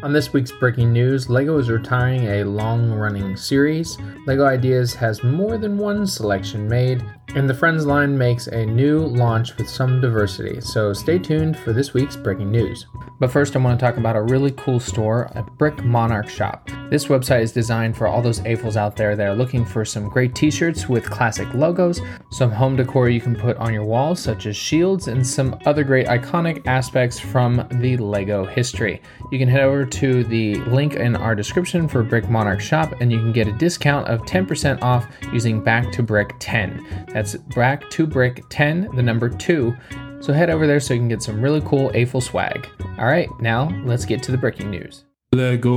On this week's breaking news, LEGO is retiring a long running series. LEGO Ideas has more than one selection made, and the Friends line makes a new launch with some diversity. So stay tuned for this week's breaking news. But first, I want to talk about a really cool store, a Brick Monarch shop. This website is designed for all those AFOLs out there that are looking for some great t shirts with classic logos, some home decor you can put on your walls, such as shields, and some other great iconic aspects from the LEGO history. You can head over to the link in our description for Brick Monarch shop, and you can get a discount of 10% off using Back to Brick 10. That's Back to Brick 10, the number 2 so head over there so you can get some really cool AFOL swag. All right, now let's get to the breaking news. Lego.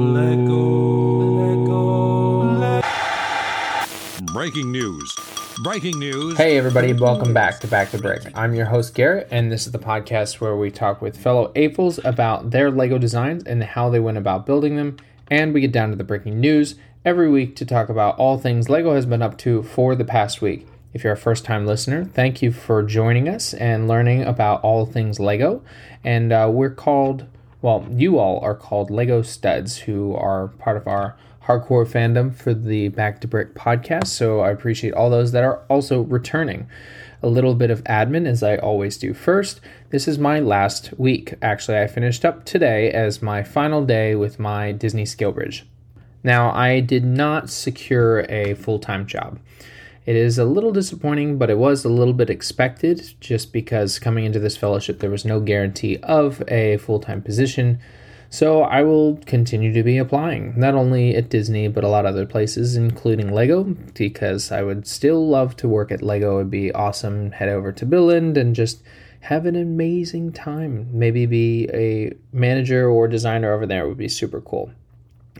Lego. Lego. Breaking news. Breaking news. Hey everybody, welcome back to Back to Brick. I'm your host Garrett, and this is the podcast where we talk with fellow AFOLs about their Lego designs and how they went about building them, and we get down to the breaking news every week to talk about all things Lego has been up to for the past week. If you're a first time listener, thank you for joining us and learning about all things Lego. And uh, we're called, well, you all are called Lego Studs, who are part of our hardcore fandom for the Back to Brick podcast. So I appreciate all those that are also returning. A little bit of admin, as I always do first. This is my last week. Actually, I finished up today as my final day with my Disney Skill Bridge. Now, I did not secure a full time job. It is a little disappointing, but it was a little bit expected just because coming into this fellowship, there was no guarantee of a full time position. So I will continue to be applying, not only at Disney, but a lot of other places, including Lego, because I would still love to work at Lego. It'd be awesome. Head over to Billund and just have an amazing time. Maybe be a manager or designer over there it would be super cool.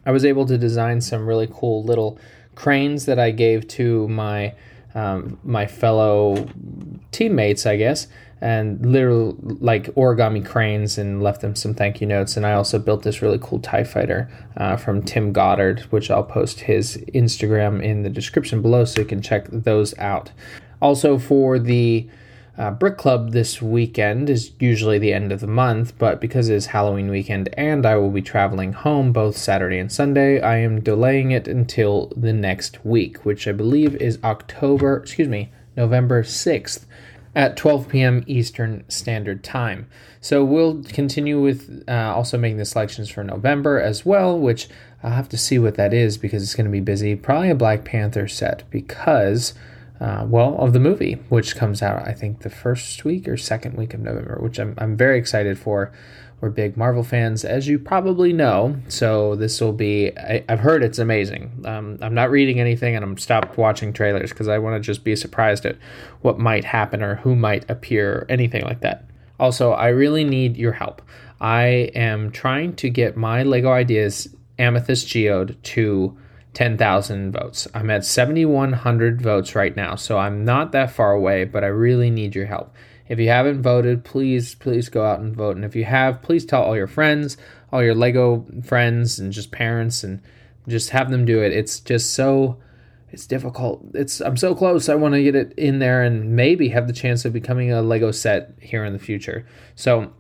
I was able to design some really cool little cranes that I gave to my um, my fellow teammates, I guess, and literal like origami cranes and left them some thank you notes. And I also built this really cool TIE fighter uh, from Tim Goddard, which I'll post his Instagram in the description below so you can check those out. Also, for the uh, Brick Club this weekend is usually the end of the month, but because it is Halloween weekend and I will be traveling home both Saturday and Sunday, I am delaying it until the next week, which I believe is October, excuse me, November 6th at 12 p.m. Eastern Standard Time. So we'll continue with uh, also making the selections for November as well, which I'll have to see what that is because it's going to be busy. Probably a Black Panther set because uh, well, of the movie, which comes out, I think, the first week or second week of November, which I'm, I'm very excited for. We're big Marvel fans, as you probably know. So this will be, I, have heard it's amazing. Um, I'm not reading anything and I'm stopped watching trailers because I want to just be surprised at what might happen or who might appear, or anything like that. Also, I really need your help. I am trying to get my Lego Ideas Amethyst Geode to 10,000 votes. I'm at 7,100 votes right now, so I'm not that far away, but I really need your help. If you haven't voted, please, please go out and vote. And if you have, please tell all your friends, all your Lego friends, and just parents, and just have them do it. It's just so, it's difficult. It's I'm so close. I want to get it in there and maybe have the chance of becoming a Lego set here in the future. So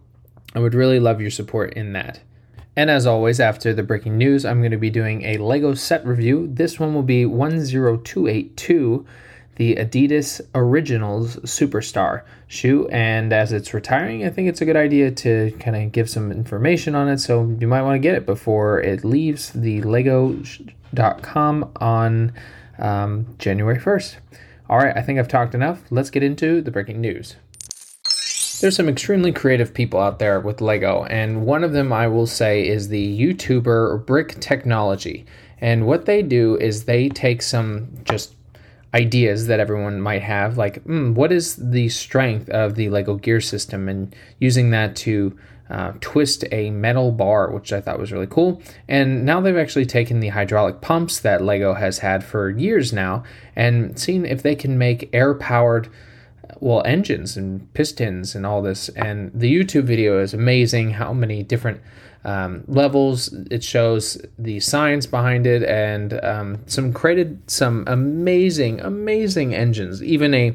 I would really love your support in that. And as always, after the breaking news, I'm going to be doing a LEGO set review. This one will be 10282, the Adidas Originals Superstar shoe. And as it's retiring, I think it's a good idea to kind of give some information on it. So you might want to get it before it leaves the Lego.com on um, January 1st. All right, I think I've talked enough. Let's get into the breaking news. There's some extremely creative people out there with Lego, and one of them I will say is the YouTuber Brick Technology. And what they do is they take some just ideas that everyone might have, like mm, what is the strength of the Lego gear system, and using that to uh, twist a metal bar, which I thought was really cool. And now they've actually taken the hydraulic pumps that Lego has had for years now and seen if they can make air powered well engines and pistons and all this and the youtube video is amazing how many different um, levels it shows the science behind it and um, some created some amazing amazing engines even a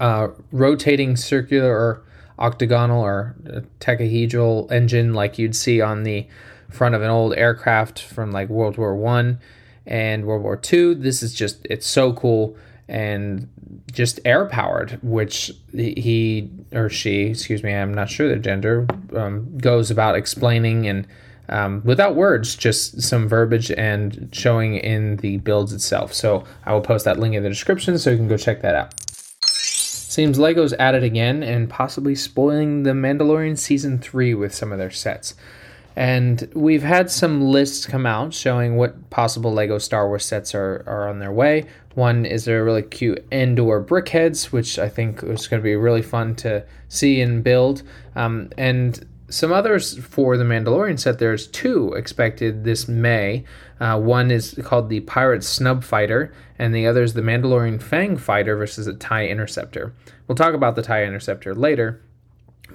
uh, rotating circular or octagonal or tetrahedral engine like you'd see on the front of an old aircraft from like World War One and World War Two. This is just it's so cool and just air powered, which he or she, excuse me, I'm not sure the gender, um, goes about explaining and um, without words, just some verbiage and showing in the builds itself. So I will post that link in the description so you can go check that out. Seems Lego's at it again and possibly spoiling The Mandalorian Season 3 with some of their sets. And we've had some lists come out showing what possible Lego Star Wars sets are, are on their way. One is their really cute Endor BrickHeadz, which I think is going to be really fun to see and build. Um, and some others for the Mandalorian set, there's two expected this May. Uh, one is called the Pirate Snub Fighter, and the other is the Mandalorian Fang Fighter versus a TIE Interceptor. We'll talk about the TIE Interceptor later,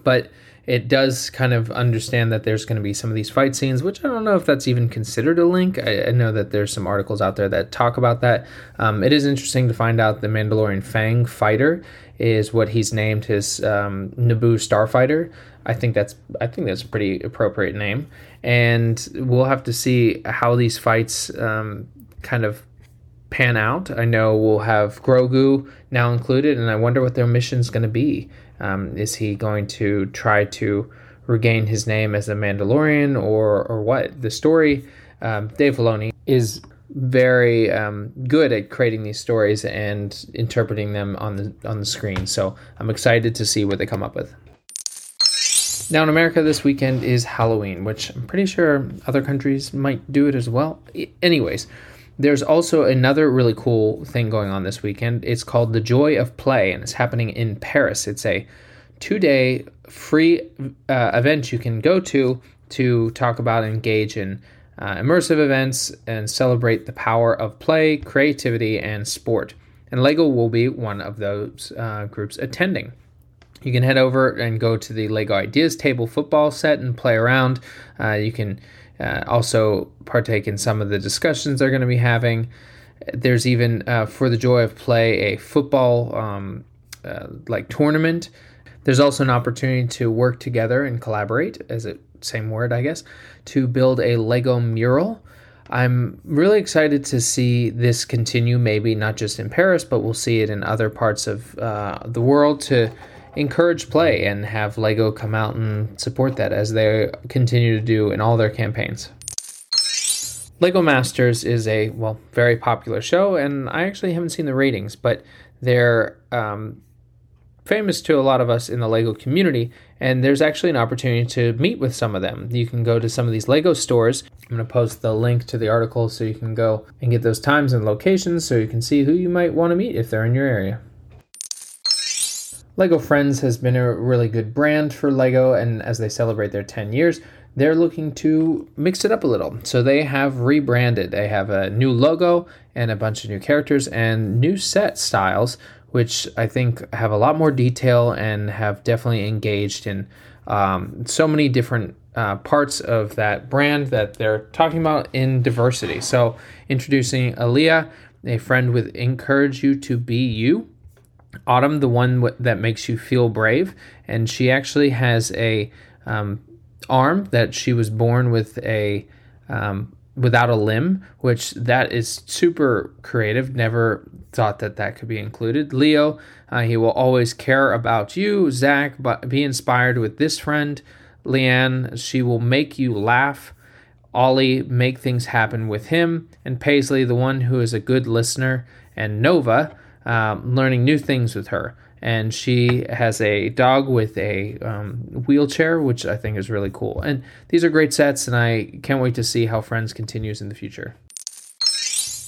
but it does kind of understand that there's going to be some of these fight scenes, which I don't know if that's even considered a link. I, I know that there's some articles out there that talk about that. Um, it is interesting to find out the Mandalorian Fang Fighter is what he's named his um, Naboo Starfighter. I think that's I think that's a pretty appropriate name, and we'll have to see how these fights um, kind of pan out. I know we'll have Grogu now included, and I wonder what their mission is going to be. Um, is he going to try to regain his name as a Mandalorian or or what? The story, um, Dave Filoni is very um, good at creating these stories and interpreting them on the on the screen. So I'm excited to see what they come up with. Now in America this weekend is Halloween, which I'm pretty sure other countries might do it as well. Anyways, there's also another really cool thing going on this weekend. It's called The Joy of Play, and it's happening in Paris. It's a two day free uh, event you can go to to talk about and engage in uh, immersive events and celebrate the power of play, creativity, and sport. And LEGO will be one of those uh, groups attending. You can head over and go to the LEGO Ideas table football set and play around. Uh, you can uh, also partake in some of the discussions they're going to be having. There's even uh, for the joy of play a football um, uh, like tournament. There's also an opportunity to work together and collaborate, as a same word, I guess, to build a Lego mural. I'm really excited to see this continue, maybe not just in Paris, but we'll see it in other parts of uh, the world to encourage play and have Lego come out and support that as they continue to do in all their campaigns. Lego Masters is a well very popular show, and I actually haven't seen the ratings, but they're um, famous to a lot of us in the Lego community. And there's actually an opportunity to meet with some of them. You can go to some of these Lego stores. I'm going to post the link to the article so you can go and get those times and locations so you can see who you might want to meet if they're in your area. Lego Friends has been a really good brand for Lego, and as they celebrate their 10 years, they're looking to mix it up a little. So they have rebranded. They have a new logo and a bunch of new characters and new set styles, which I think have a lot more detail and have definitely engaged in um, so many different uh, parts of that brand that they're talking about in diversity. So introducing Aliya, a friend with Encourage You to Be You Autumn, the one w- that makes you feel brave, and she actually has a um, arm that she was born with a um, without a limb, which that is super creative. Never thought that that could be included. Leo, uh, he will always care about you. Zach, but be inspired with this friend. Leanne, she will make you laugh. Ollie, make things happen with him. And Paisley, the one who is a good listener. And Nova, um, learning new things with her. And she has a dog with a um, wheelchair, which I think is really cool. And these are great sets, and I can't wait to see how Friends continues in the future.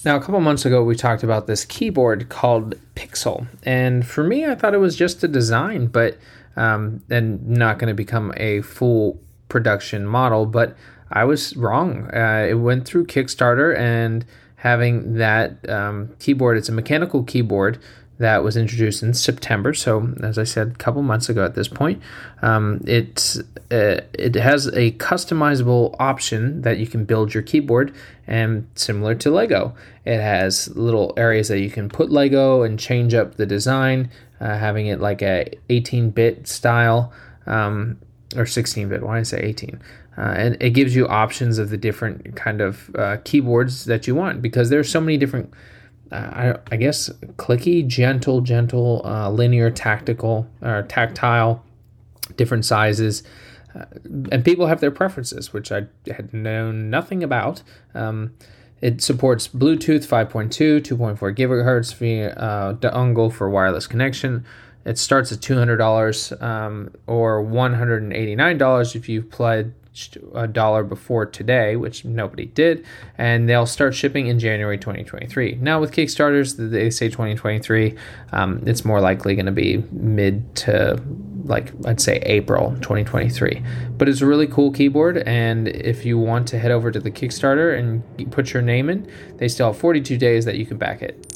Now, a couple months ago, we talked about this keyboard called Pixel. And for me, I thought it was just a design, but um, and not going to become a full production model. But I was wrong. Uh, it went through Kickstarter and having that um, keyboard. It's a mechanical keyboard that was introduced in September. So, as I said, a couple months ago at this point, um, it uh, it has a customizable option that you can build your keyboard, and similar to Lego, it has little areas that you can put Lego and change up the design, uh, having it like a 18-bit style. um, or 16 bit. Why did I say 18? Uh, and it gives you options of the different kind of uh, keyboards that you want because there's so many different. Uh, I, I, guess clicky, gentle, gentle, uh, linear, tactical, or tactile, different sizes. Uh, and people have their preferences, which I had known nothing about. Um, it supports Bluetooth 5.2, 2.4 gigahertz via uh, dongle for wireless connection. It starts at $200 um, or $189 if you've pledged a dollar before today, which nobody did, and they'll start shipping in January 2023. Now, with Kickstarters, they say 2023. Um, it's more likely going to be mid to like I'd say April 2023. But it's a really cool keyboard, and if you want to head over to the Kickstarter and put your name in, they still have 42 days that you can back it.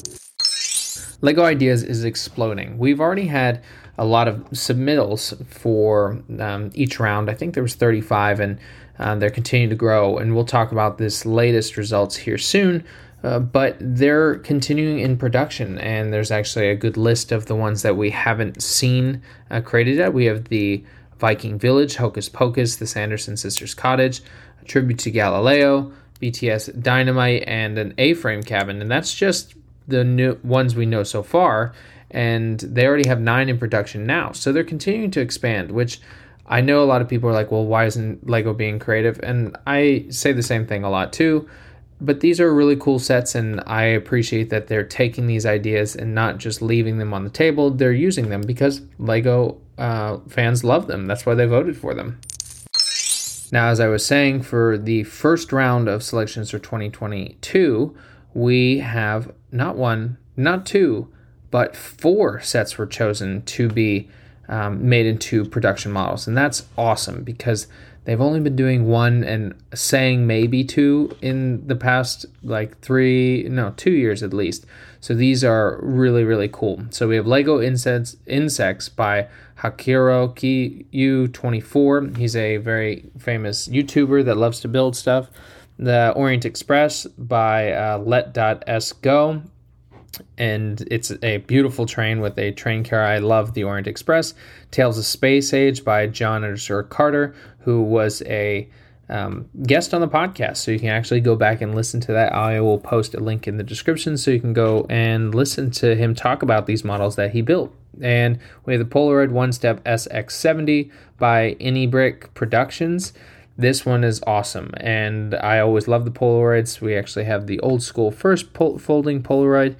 Lego Ideas is exploding. We've already had a lot of submittals for um, each round. I think there was 35, and uh, they're continuing to grow. And we'll talk about this latest results here soon. Uh, but they're continuing in production, and there's actually a good list of the ones that we haven't seen uh, created yet. We have the Viking Village, Hocus Pocus, the Sanderson Sisters Cottage, tribute to Galileo, BTS Dynamite, and an A-frame cabin, and that's just the new ones we know so far. And they already have nine in production now, so they're continuing to expand. Which I know a lot of people are like, "Well, why isn't Lego being creative?" And I say the same thing a lot too but these are really cool sets and i appreciate that they're taking these ideas and not just leaving them on the table they're using them because lego uh, fans love them that's why they voted for them now as i was saying for the first round of selections for 2022 we have not one not two but four sets were chosen to be um, made into production models and that's awesome because They've only been doing one and saying maybe two in the past like three, no, two years at least. So these are really, really cool. So we have Lego Insects, Insects by Hachiroku24. He's a very famous YouTuber that loves to build stuff. The Orient Express by uh, Let.sgo and it's a beautiful train with a train car. I love the Orient Express. Tales of Space Age by John Underscore Carter, who was a um, guest on the podcast. So you can actually go back and listen to that. I will post a link in the description so you can go and listen to him talk about these models that he built. And we have the Polaroid One Step SX70 by Anybrick Productions. This one is awesome, and I always love the Polaroids. We actually have the old school first pol- folding Polaroid,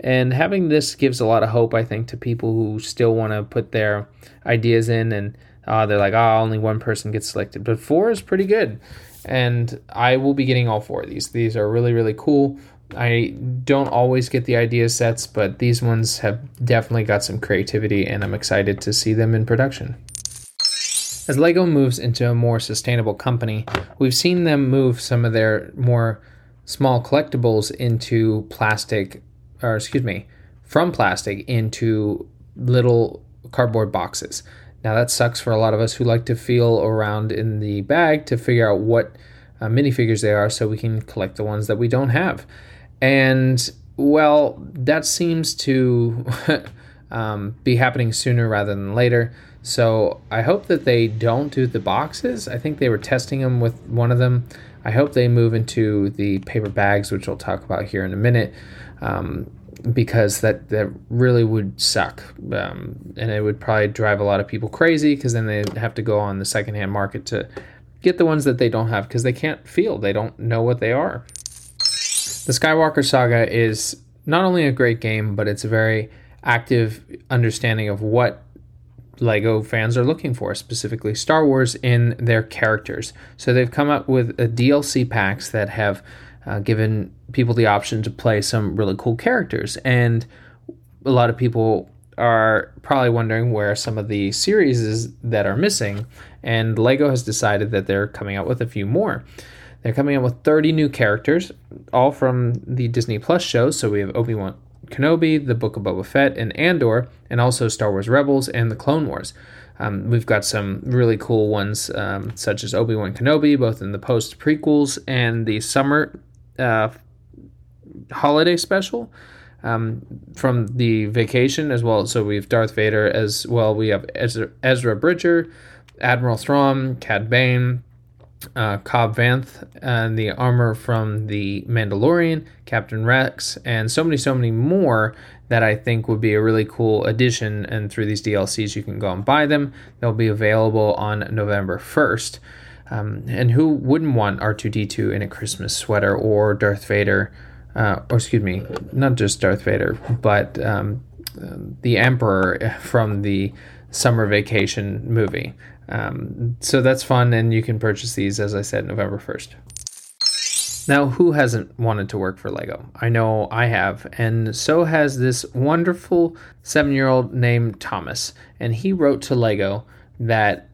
and having this gives a lot of hope, I think, to people who still want to put their ideas in and uh, they're like, oh, only one person gets selected. But four is pretty good. And I will be getting all four of these. These are really, really cool. I don't always get the idea sets, but these ones have definitely got some creativity, and I'm excited to see them in production. As LEGO moves into a more sustainable company, we've seen them move some of their more small collectibles into plastic or excuse me, from plastic into little cardboard boxes. Now that sucks for a lot of us who like to feel around in the bag to figure out what uh, minifigures they are so we can collect the ones that we don't have. And well, that seems to um, be happening sooner rather than later. So I hope that they don't do the boxes. I think they were testing them with one of them. I hope they move into the paper bags, which we'll talk about here in a minute um, because that that really would suck, um, and it would probably drive a lot of people crazy because then they have to go on the secondhand market to get the ones that they don't have because they can't feel, they don't know what they are. The Skywalker Saga is not only a great game, but it's a very active understanding of what Lego fans are looking for, specifically Star Wars in their characters. So they've come up with DLC packs that have uh, given people the option to play some really cool characters. And a lot of people are probably wondering where some of the series is that are missing. And Lego has decided that they're coming out with a few more. They're coming out with 30 new characters, all from the Disney Plus shows. So we have Obi Wan Kenobi, The Book of Boba Fett, and Andor, and also Star Wars Rebels and The Clone Wars. Um, we've got some really cool ones, um, such as Obi Wan Kenobi, both in the post prequels and the summer uh, holiday special um, from the vacation as well. So we have Darth Vader as well. We have Ezra, Ezra Bridger, Admiral Thrawn, Cad Bane, uh, Cobb Vanth, and the armor from the Mandalorian, Captain Rex, and so many, so many more that I think would be a really cool addition. And through these DLCs, you can go and buy them. They'll be available on November 1st. Um, and who wouldn't want R2D2 in a Christmas sweater or Darth Vader? Uh, or excuse me, not just Darth Vader, but um, the Emperor from the summer vacation movie. Um, so that's fun, and you can purchase these, as I said, November 1st. Now, who hasn't wanted to work for Lego? I know I have, and so has this wonderful seven year old named Thomas. And he wrote to Lego that,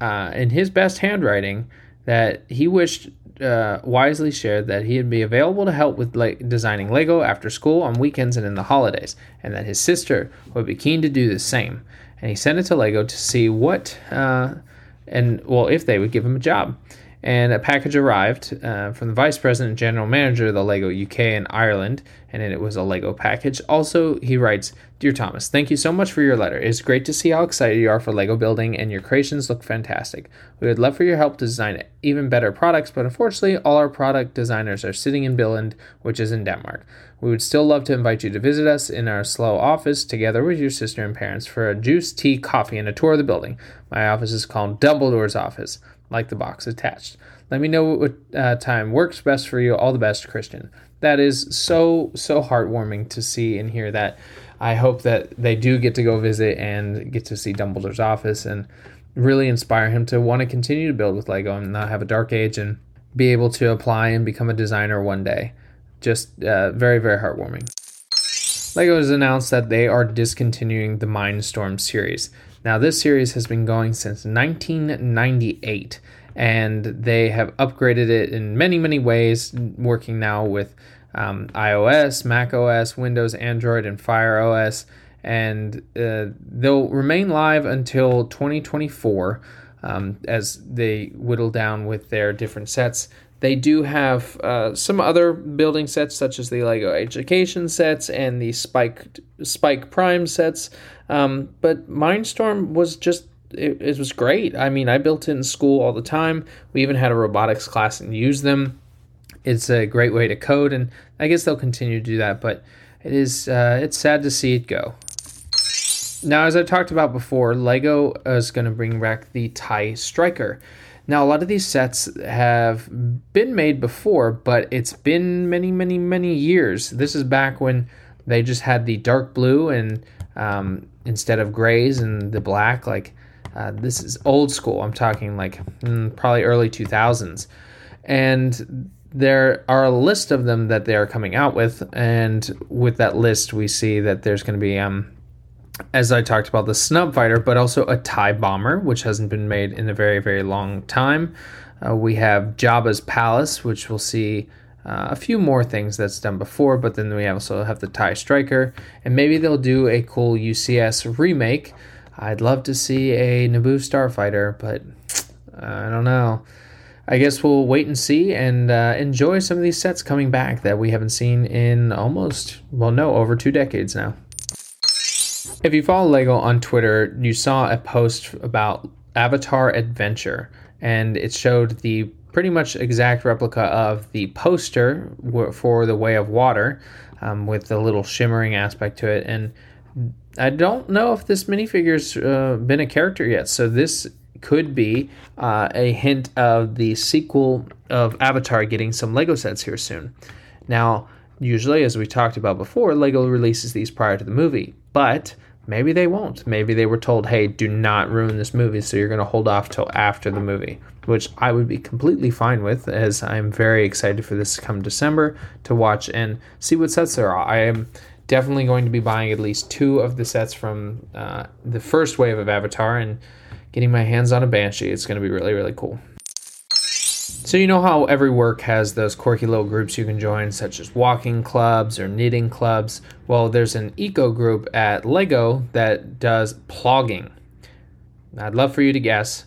uh, in his best handwriting, that he wished uh, wisely shared that he'd be available to help with le- designing Lego after school on weekends and in the holidays, and that his sister would be keen to do the same. And he sent it to Lego to see what, uh, and well, if they would give him a job and a package arrived uh, from the vice president and general manager of the Lego UK and Ireland, and it was a Lego package. Also, he writes, Dear Thomas, thank you so much for your letter. It's great to see how excited you are for Lego building, and your creations look fantastic. We would love for your help to design even better products, but unfortunately, all our product designers are sitting in Billund, which is in Denmark. We would still love to invite you to visit us in our slow office together with your sister and parents for a juice, tea, coffee, and a tour of the building. My office is called Dumbledore's office like the box attached. Let me know what uh, time works best for you. All the best, Christian. That is so, so heartwarming to see and hear that. I hope that they do get to go visit and get to see Dumbledore's office and really inspire him to want to continue to build with Lego and not have a dark age and be able to apply and become a designer one day. Just uh, very, very heartwarming. LEGO has announced that they are discontinuing the Mindstorm series. Now, this series has been going since 1998, and they have upgraded it in many, many ways, working now with um, iOS, Mac OS, Windows, Android, and Fire OS. And uh, they'll remain live until 2024 um, as they whittle down with their different sets. They do have uh, some other building sets, such as the Lego Education sets and the Spike Spike Prime sets. Um, but Mindstorm was just it, it, was great. I mean, I built it in school all the time. We even had a robotics class and used them. It's a great way to code, and I guess they'll continue to do that. But it is uh, it's sad to see it go. Now, as I talked about before, Lego is going to bring back the TIE Striker. Now, a lot of these sets have been made before, but it's been many, many, many years. This is back when they just had the dark blue and um, instead of grays and the black. Like, uh, this is old school. I'm talking like mm, probably early 2000s. And there are a list of them that they are coming out with. And with that list, we see that there's going to be um, as I talked about, the Snub Fighter, but also a TIE Bomber, which hasn't been made in a very, very long time. Uh, we have Jabba's Palace, which we'll see uh, a few more things that's done before, but then we also have the TIE Striker, and maybe they'll do a cool UCS remake. I'd love to see a Naboo Starfighter, but I don't know. I guess we'll wait and see and uh, enjoy some of these sets coming back that we haven't seen in almost, well, no, over two decades now. If you follow Lego on Twitter, you saw a post about Avatar Adventure, and it showed the pretty much exact replica of the poster for The Way of Water um, with the little shimmering aspect to it. And I don't know if this minifigure's uh, been a character yet, so this could be uh, a hint of the sequel of Avatar getting some Lego sets here soon. Now, usually, as we talked about before, Lego releases these prior to the movie, but Maybe they won't. Maybe they were told, hey, do not ruin this movie, so you're going to hold off till after the movie, which I would be completely fine with, as I'm very excited for this to come December to watch and see what sets there are. I am definitely going to be buying at least two of the sets from uh, the first wave of Avatar and getting my hands on a Banshee. It's going to be really, really cool. So, you know how every work has those quirky little groups you can join, such as walking clubs or knitting clubs? Well, there's an eco group at LEGO that does plogging. I'd love for you to guess,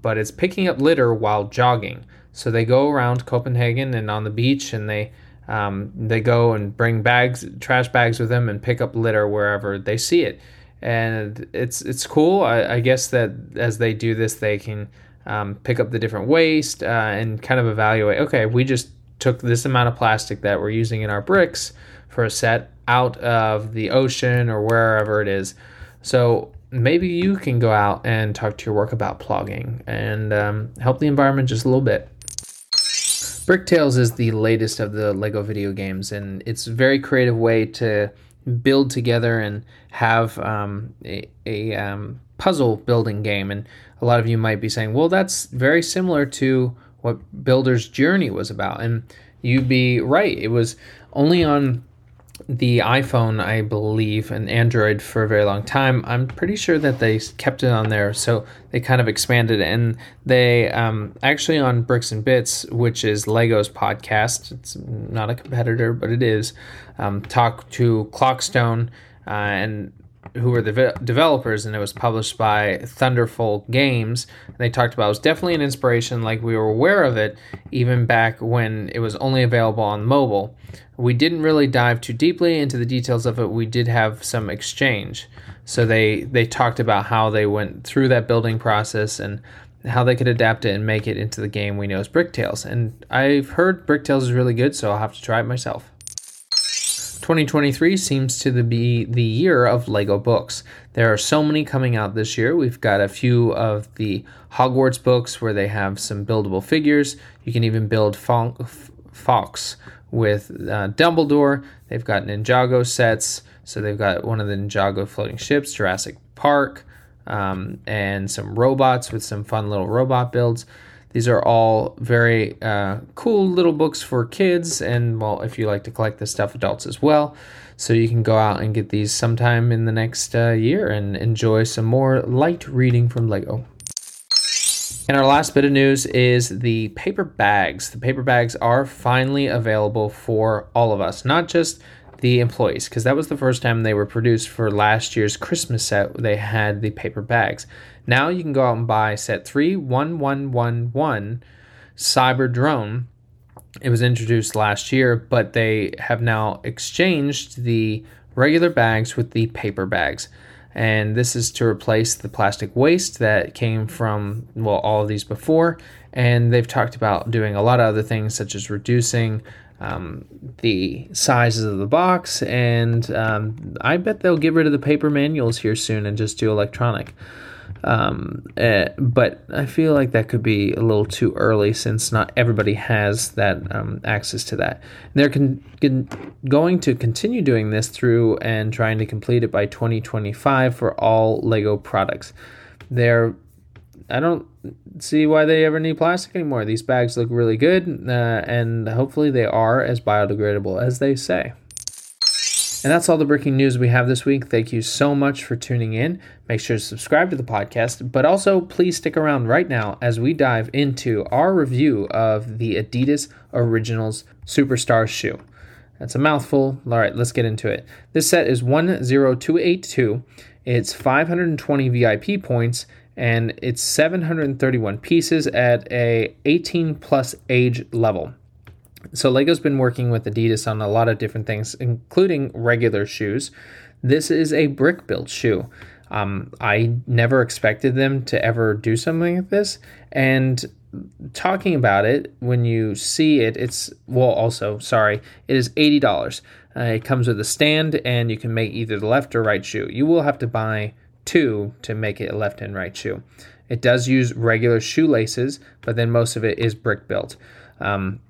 but it's picking up litter while jogging. So they go around Copenhagen and on the beach, and they um, they go and bring bags, trash bags with them, and pick up litter wherever they see it. and it's it's cool. I, I guess that as they do this, they can um, pick up the different waste uh, and kind of evaluate. Okay, we just took this amount of plastic that we're using in our bricks for a set out of the ocean or wherever it is. So maybe you can go out and talk to your work about plogging and um, help the environment just a little bit. Brick Tales is the latest of the Lego video games, and it's a very creative way to build together and have um, a, a um, puzzle building game. And a lot of you might be saying, well, that's very similar to what Builder's Journey was about. And you'd be right. It was only on the iPhone, I believe, and Android for a very long time. I'm pretty sure that they kept it on there, so they kind of expanded it. And they um, actually on Bricks and Bits, which is Lego's podcast. It's not a competitor, but it is. Um, talk to Clockstone uh, and who were the developers, and it was published by Thunderful Games. They talked about it was definitely an inspiration, like we were aware of it even back when it was only available on mobile. We didn't really dive too deeply into the details of it. We did have some exchange, so they they talked about how they went through that building process and how they could adapt it and make it into the game we know as Bricktales. And I've heard Bricktales is really good, so I'll have to try it myself. 2023 seems to be the year of Lego books. There are so many coming out this year. We've got a few of the Hogwarts books where they have some buildable figures. You can even build Fawkes with uh, Dumbledore. They've got Ninjago sets. So they've got one of the Ninjago floating ships, Jurassic Park, um, and some robots with some fun little robot builds. These are all very uh, cool little books for kids, and well, if you like to collect this stuff, adults as well. So you can go out and get these sometime in the next uh, year and enjoy some more light reading from Lego. And our last bit of news is the paper bags. The paper bags are finally available for all of us, not just the employees, because that was the first time they were produced for last year's Christmas set. They had the paper bags. Now you can go out and buy set 31111 Cyber Drone. It was introduced last year, but they have now exchanged the regular bags with the paper bags. And this is to replace the plastic waste that came from, well, all of these before. And they've talked about doing a lot of other things, such as reducing um, the sizes of the box. And um, I bet they'll get rid of the paper manuals here soon and just do electronic. Um, uh, but I feel like that could be a little too early since not everybody has that um, access to that. they're con- con- going to continue doing this through and trying to complete it by 2025 for all Lego products. They're I don't see why they ever need plastic anymore. These bags look really good, uh, and hopefully they are as biodegradable as they say. And that's all the breaking news we have this week. Thank you so much for tuning in. Make sure to subscribe to the podcast, but also please stick around right now as we dive into our review of the Adidas Originals Superstar shoe. That's a mouthful. All right, let's get into it. This set is 10282. It's 520 VIP points and it's 731 pieces at a 18 plus age level. So Lego's been working with Adidas on a lot of different things, including regular shoes. This is a brick built shoe. Um, I never expected them to ever do something like this. And talking about it, when you see it, it's, well, also, sorry, it is $80. Uh, it comes with a stand, and you can make either the left or right shoe. You will have to buy two to make it a left and right shoe. It does use regular shoelaces, but then most of it is brick built. Um,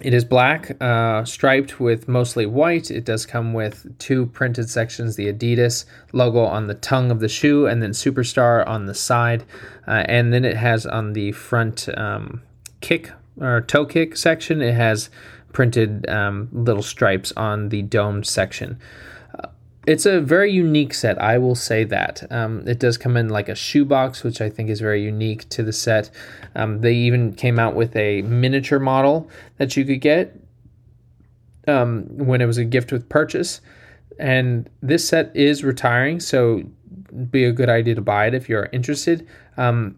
it is black, uh, striped with mostly white. It does come with two printed sections the Adidas logo on the tongue of the shoe, and then Superstar on the side. Uh, and then it has on the front um, kick or toe kick section, it has printed um, little stripes on the domed section it's a very unique set. I will say that. Um, it does come in like a shoebox, which I think is very unique to the set. Um, they even came out with a miniature model that you could get um, when it was a gift with purchase. And this set is retiring, so be a good idea to buy it if you're interested. Um,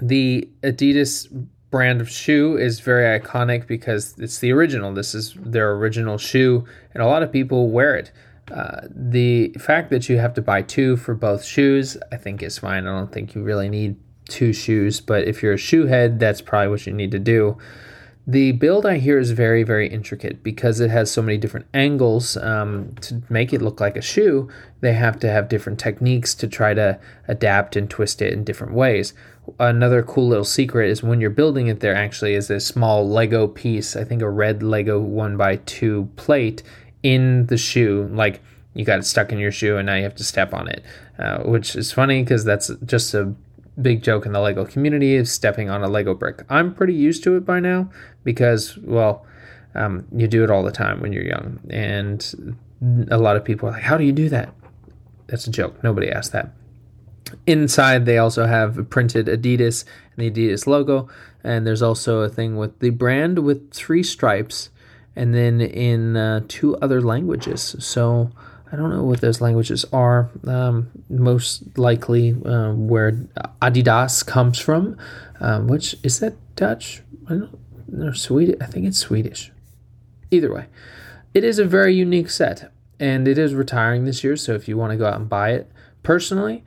the Adidas brand of shoe is very iconic because it's the original. This is their original shoe, and a lot of people wear it. Uh, the fact that you have to buy two for both shoes, I think is fine. I don't think you really need two shoes, but if you're a shoe head, that's probably what you need to do. The build I hear is very, very intricate because it has so many different angles um, to make it look like a shoe. They have to have different techniques to try to adapt and twist it in different ways. Another cool little secret is when you're building it, there actually is a small Lego piece, I think a red Lego 1 by 2 plate in the shoe. Like you got it stuck in your shoe and now you have to step on it, uh, which is funny because that's just a big joke in the Lego community is stepping on a Lego brick. I'm pretty used to it by now because, well, um, you do it all the time when you're young. And a lot of people are like, How do you do that? That's a joke. Nobody asked that. Inside, they also have printed Adidas and the Adidas logo. And there's also a thing with the brand with three stripes and then in uh, two other languages. So I don't know what those languages are. Um, most likely uh, where Adidas comes from, um, which is that Dutch? I don't know. Swedish. I think it's Swedish. Either way, it is a very unique set, and it is retiring this year. So if you want to go out and buy it, personally,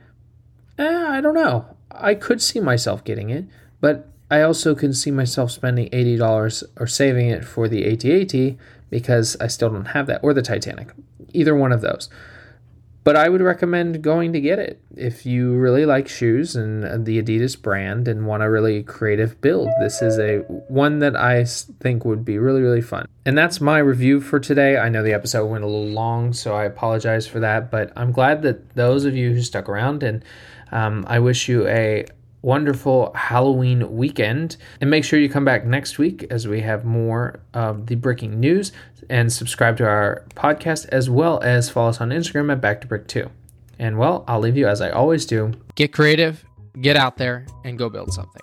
eh, I don't know. I could see myself getting it, but I also can see myself spending eighty dollars or saving it for the AT-AT because I still don't have that, or the Titanic either one of those. But I would recommend going to get it if you really like shoes and the Adidas brand and want a really creative build. This is a one that I think would be really really fun. And that's my review for today. I know the episode went a little long, so I apologize for that. But I'm glad that those of you who stuck around, and um, I wish you a wonderful Halloween weekend. And make sure you come back next week as we have more of the breaking news and subscribe to our podcast as well as follow us on Instagram at Back to Brick 2. And well, I'll leave you as I always do. Get creative, get out there, and go build something.